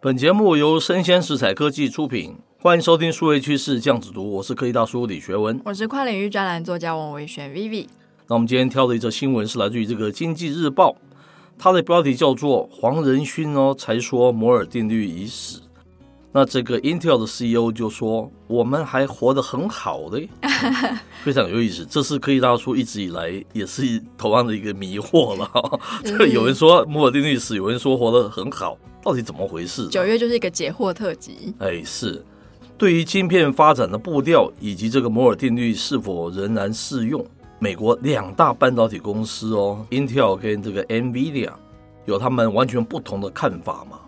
本节目由生鲜食材科技出品，欢迎收听数位趋势酱子读，我是科技大叔李学文，我是跨领域专栏作家王维轩 Vivi。那我们今天挑的一则新闻是来自于这个《经济日报》，它的标题叫做“黄仁勋哦才说摩尔定律已死”。那这个 Intel 的 CEO 就说：“我们还活得很好的，非常有意思。”这是科技大叔一直以来也是同样的一个迷惑了。这有人说摩尔定律死，有人说活得很好，到底怎么回事？九月就是一个解惑特辑。哎，是对于晶片发展的步调以及这个摩尔定律是否仍然适用，美国两大半导体公司哦，Intel 跟这个 NVIDIA 有他们完全不同的看法嘛？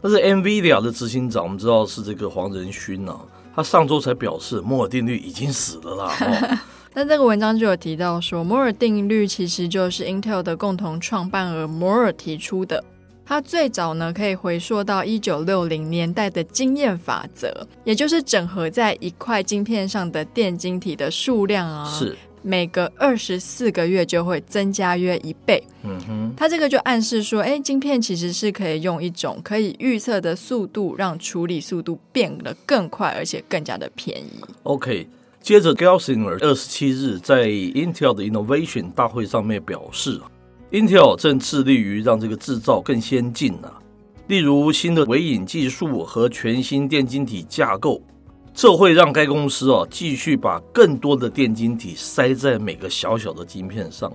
但是 NVIDIA 的执行长，我们知道是这个黄仁勋呐、啊，他上周才表示摩尔定律已经死了啦。哦、但这个文章就有提到说，摩尔定律其实就是 Intel 的共同创办人摩尔提出的。他最早呢可以回溯到一九六零年代的经验法则，也就是整合在一块晶片上的电晶体的数量啊。是。每隔二十四个月就会增加约一倍。嗯哼，它这个就暗示说，哎，晶片其实是可以用一种可以预测的速度，让处理速度变得更快，而且更加的便宜。OK，接着 Gelsinger 二十七日在 Intel 的 Innovation 大会上面表示，Intel 正致力于让这个制造更先进啊，例如新的微影技术和全新电晶体架构。这会让该公司哦继续把更多的电晶体塞在每个小小的晶片上，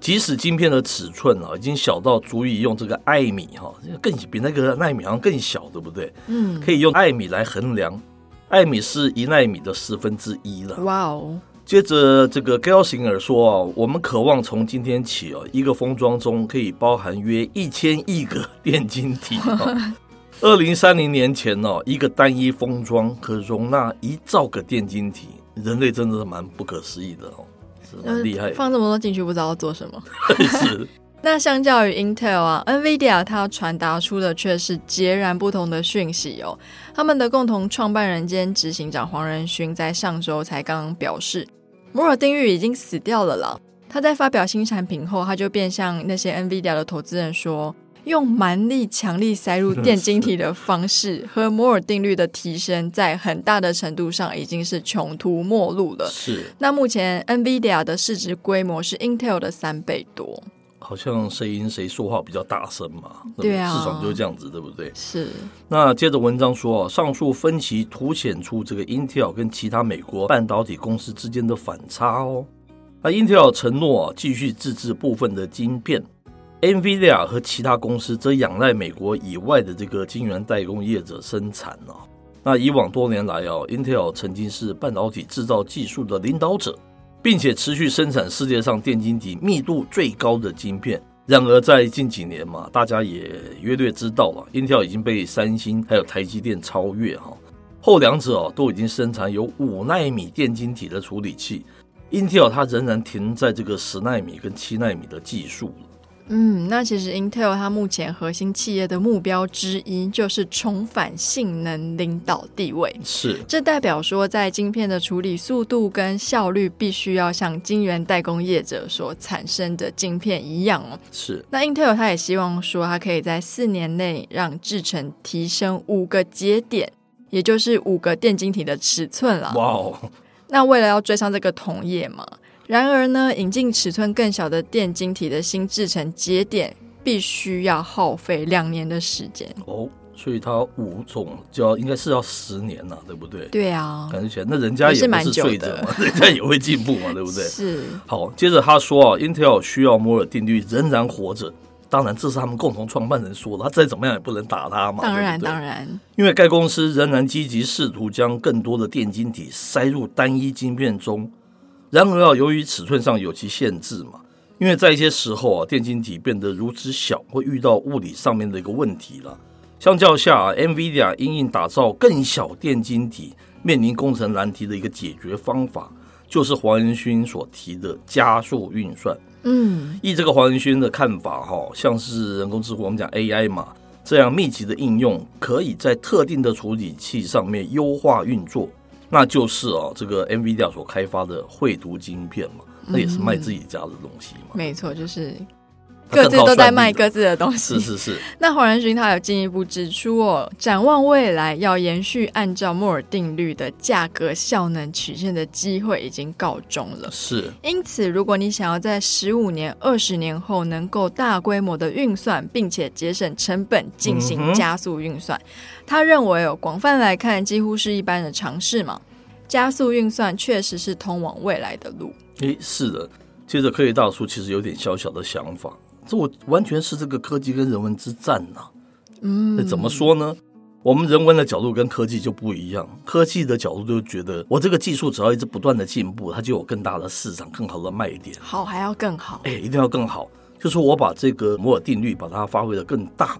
即使晶片的尺寸啊已经小到足以用这个艾米哈，更比那个纳米好像更小，对不对？嗯，可以用艾米来衡量，艾米是一纳米的十分之一了。哇哦！接着这个 Gelsinger 说啊，我们渴望从今天起哦，一个封装中可以包含约一千亿个电晶体。二零三零年前哦，一个单一封装可容纳一兆个电晶体，人类真的是蛮不可思议的哦，是蛮厉害。放这么多进去，不知道要做什么。是。那相较于 Intel 啊，NVIDIA 它传达出的却是截然不同的讯息哦。他们的共同创办人兼执行长黄仁勋在上周才刚刚表示，摩尔定律已经死掉了啦。他在发表新产品后，他就便向那些 NVIDIA 的投资人说。用蛮力强力塞入电晶体的方式和摩尔定律的提升，在很大的程度上已经是穷途末路了。是。那目前 NVIDIA 的市值规模是 Intel 的三倍多。好像谁赢谁说话比较大声嘛？对啊，市场就是这样子，对不对？是。那接着文章说啊，上述分歧凸显出这个 Intel 跟其他美国半导体公司之间的反差哦。那 Intel 承诺啊，继续自制部分的晶片。NVIDIA 和其他公司则仰赖美国以外的这个晶圆代工业者生产呢。那以往多年来哦，Intel 曾经是半导体制造技术的领导者，并且持续生产世界上电晶体密度最高的晶片。然而在近几年嘛，大家也约略知道了，Intel 已经被三星还有台积电超越哈。后两者哦都已经生产有五纳米电晶体的处理器，Intel 它仍然停在这个十纳米跟七纳米的技术。嗯，那其实 Intel 它目前核心企业的目标之一就是重返性能领导地位。是，这代表说在晶片的处理速度跟效率必须要像晶圆代工业者所产生的晶片一样哦。是，那 Intel 它也希望说它可以在四年内让制程提升五个节点，也就是五个电晶体的尺寸了。哇哦！那为了要追上这个同业嘛。然而呢，引进尺寸更小的电晶体的新制成节点，必须要耗费两年的时间哦。所以它五种就要应该是要十年了，对不对？对啊，感觉起来那人家也不是睡着嘛，人家也会进步嘛，对不对？是。好，接着他说啊，Intel 需要摩尔定律仍然活着。当然，这是他们共同创办人说的，他再怎么样也不能打他嘛。当然，对对当然，因为该公司仍然积极试图将更多的电晶体塞入单一晶片中。然而啊，由于尺寸上有其限制嘛，因为在一些时候啊，电晶体变得如此小，会遇到物理上面的一个问题了。相较下啊，NVIDIA 因应打造更小电晶体，面临工程难题的一个解决方法，就是黄仁勋所提的加速运算。嗯，依这个黄仁勋的看法，哈，像是人工智慧，我们讲 AI 嘛，这样密集的应用，可以在特定的处理器上面优化运作。那就是哦，这个 NVIDIA 所开发的绘图晶片嘛，那也是卖自己家的东西嘛。没错，就是各自都在卖各自的东西。是是是。那黄仁勋他有进一步指出哦，展望未来要延续按照摩尔定律的价格效能曲线的机会已经告终了。是。因此，如果你想要在十五年、二十年后能够大规模的运算，并且节省成本进行加速运算，嗯、他认为哦，广泛来看，几乎是一般的尝试嘛。加速运算确实是通往未来的路。诶，是的。接着，科学大叔其实有点小小的想法，这我完全是这个科技跟人文之战呐、啊。嗯，那怎么说呢？我们人文的角度跟科技就不一样，科技的角度就觉得我这个技术只要一直不断的进步，它就有更大的市场、更好的卖点。好，还要更好。哎，一定要更好。就是我把这个摩尔定律把它发挥的更大，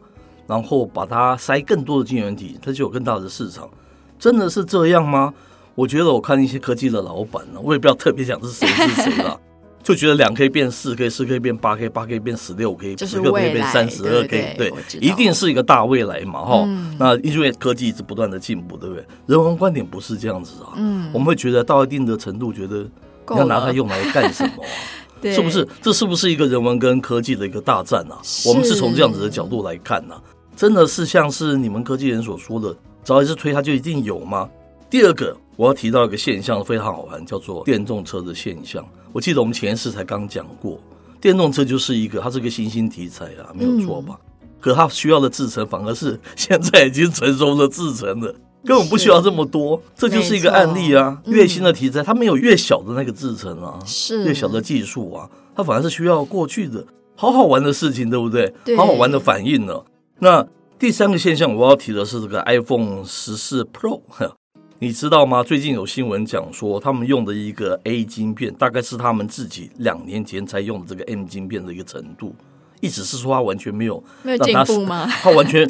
然后把它塞更多的晶圆体，它就有更大的市场。真的是这样吗？我觉得我看一些科技的老板呢，我也不要特别讲是谁是谁了。就觉得两 K 变四 K，四 K 变八 K，八 K 变十六 K，十六 K 变三十二 K，对，一定是一个大未来嘛，哈、嗯。那因为科技一直不断的进步，对不对？人文观点不是这样子啊，嗯，我们会觉得到一定的程度，觉得你要拿它用来干什么、啊？对，是不是？这是不是一个人文跟科技的一个大战啊？我们是从这样子的角度来看呢、啊，真的是像是你们科技人所说的，只要一直推它就一定有吗？第二个，我要提到一个现象非常好玩，叫做电动车的现象。我记得我们前世才刚讲过，电动车就是一个，它是个新兴题材啊，没有错吧？嗯、可它需要的制程反而是现在已经成熟的制程了，根本不需要这么多，这就是一个案例啊。越新的题材，它没有越小的那个制程啊，是越小的技术啊，它反而是需要过去的，好好玩的事情，对不对？对，好好玩的反应呢。那第三个现象我要提的是这个 iPhone 十四 Pro。你知道吗？最近有新闻讲说，他们用的一个 A 晶片，大概是他们自己两年前才用的这个 M 晶片的一个程度。意思是说，他完全没有没有进步吗？他完全，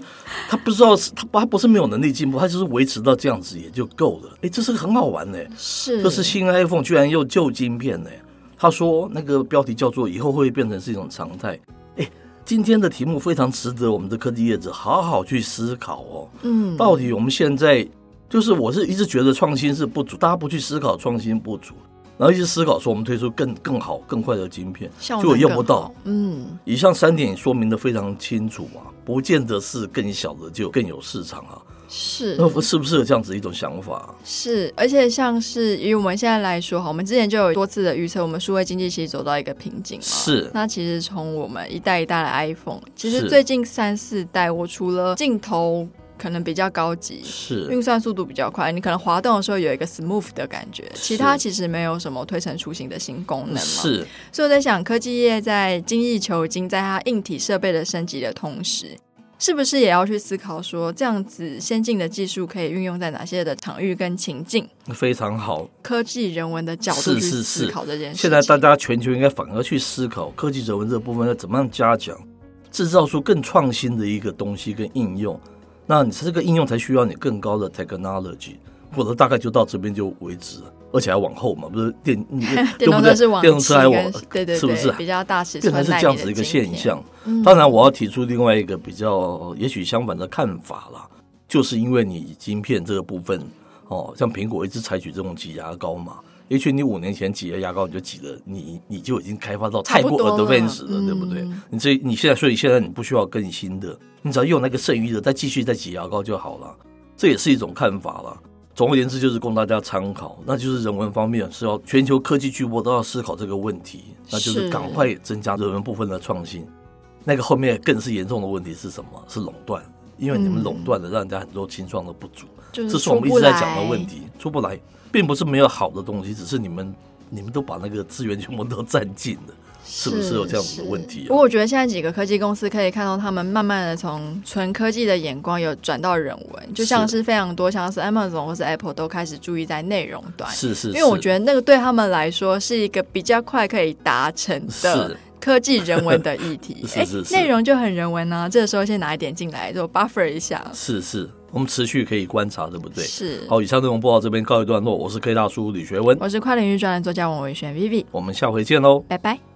他不知道是他他不是没有能力进步，他就是维持到这样子也就够了。哎，这是很好玩呢。是，这是新 iPhone 居然用旧晶片呢。他说那个标题叫做“以后会变成是一种常态”。哎，今天的题目非常值得我们的科技业者好好去思考哦。嗯，到底我们现在。就是我是一直觉得创新是不足，大家不去思考创新不足，然后一直思考说我们推出更更好更快的晶片，结果用不到。嗯，以上三点说明的非常清楚嘛，不见得是更小的就更有市场啊。是，那是不是有这样子一种想法？是，而且像是以我们现在来说哈，我们之前就有多次的预测，我们数位经济其实走到一个瓶颈嘛。是，那其实从我们一代一代的 iPhone，其实最近三四代，我除了镜头。可能比较高级，是运算速度比较快，你可能滑动的时候有一个 smooth 的感觉，其他其实没有什么推陈出新的新功能嘛。是，所以我在想，科技业在精益求精，在它硬体设备的升级的同时，是不是也要去思考说，这样子先进的技术可以运用在哪些的场域跟情境？非常好，科技人文的角度去思考这件事。现在大家全球应该反而去思考科技人文这部分要怎么样加强，制造出更创新的一个东西跟应用。那你这个应用才需要你更高的 technology，否则大概就到这边就为止，而且还往后嘛，不是电 电动车是往电动车还往对对对，是不是比较大尺寸？变成是这样子一个现象。当然，我要提出另外一个比较也许相反的看法啦，就是因为你晶片这个部分哦，像苹果一直采取这种挤牙膏嘛。也许你五年前挤了牙膏，你就挤了，你你就已经开发到太过 advanced 了，了对不对？嗯、你这你现在，所以现在你不需要更新的，你只要用那个剩余的，再继续再挤牙膏就好了。这也是一种看法了。总而言之，就是供大家参考。那就是人文方面是要全球科技巨擘都要思考这个问题，那就是赶快增加人文部分的创新。那个后面更是严重的问题是什么？是垄断，因为你们垄断了，让人家很多青创的不足，嗯、这是我们一直在讲的问题，出不来。并不是没有好的东西，只是你们你们都把那个资源全部都占尽了，是，不是有这样子的问题啊？不过我觉得现在几个科技公司可以看到，他们慢慢的从纯科技的眼光有转到人文，就像是非常多像是 Amazon 或是 Apple 都开始注意在内容端，是是，是，因为我觉得那个对他们来说是一个比较快可以达成的科技人文的议题。哎，内容就很人文呢、啊，这个时候先拿一点进来，就 buffer 一下，是是。我们持续可以观察，对不对？是。好，以上内容播到这边告一段落。我是科技大叔李学文，我是跨领域专栏作家王伟轩 Vivi，我们下回见喽，拜拜。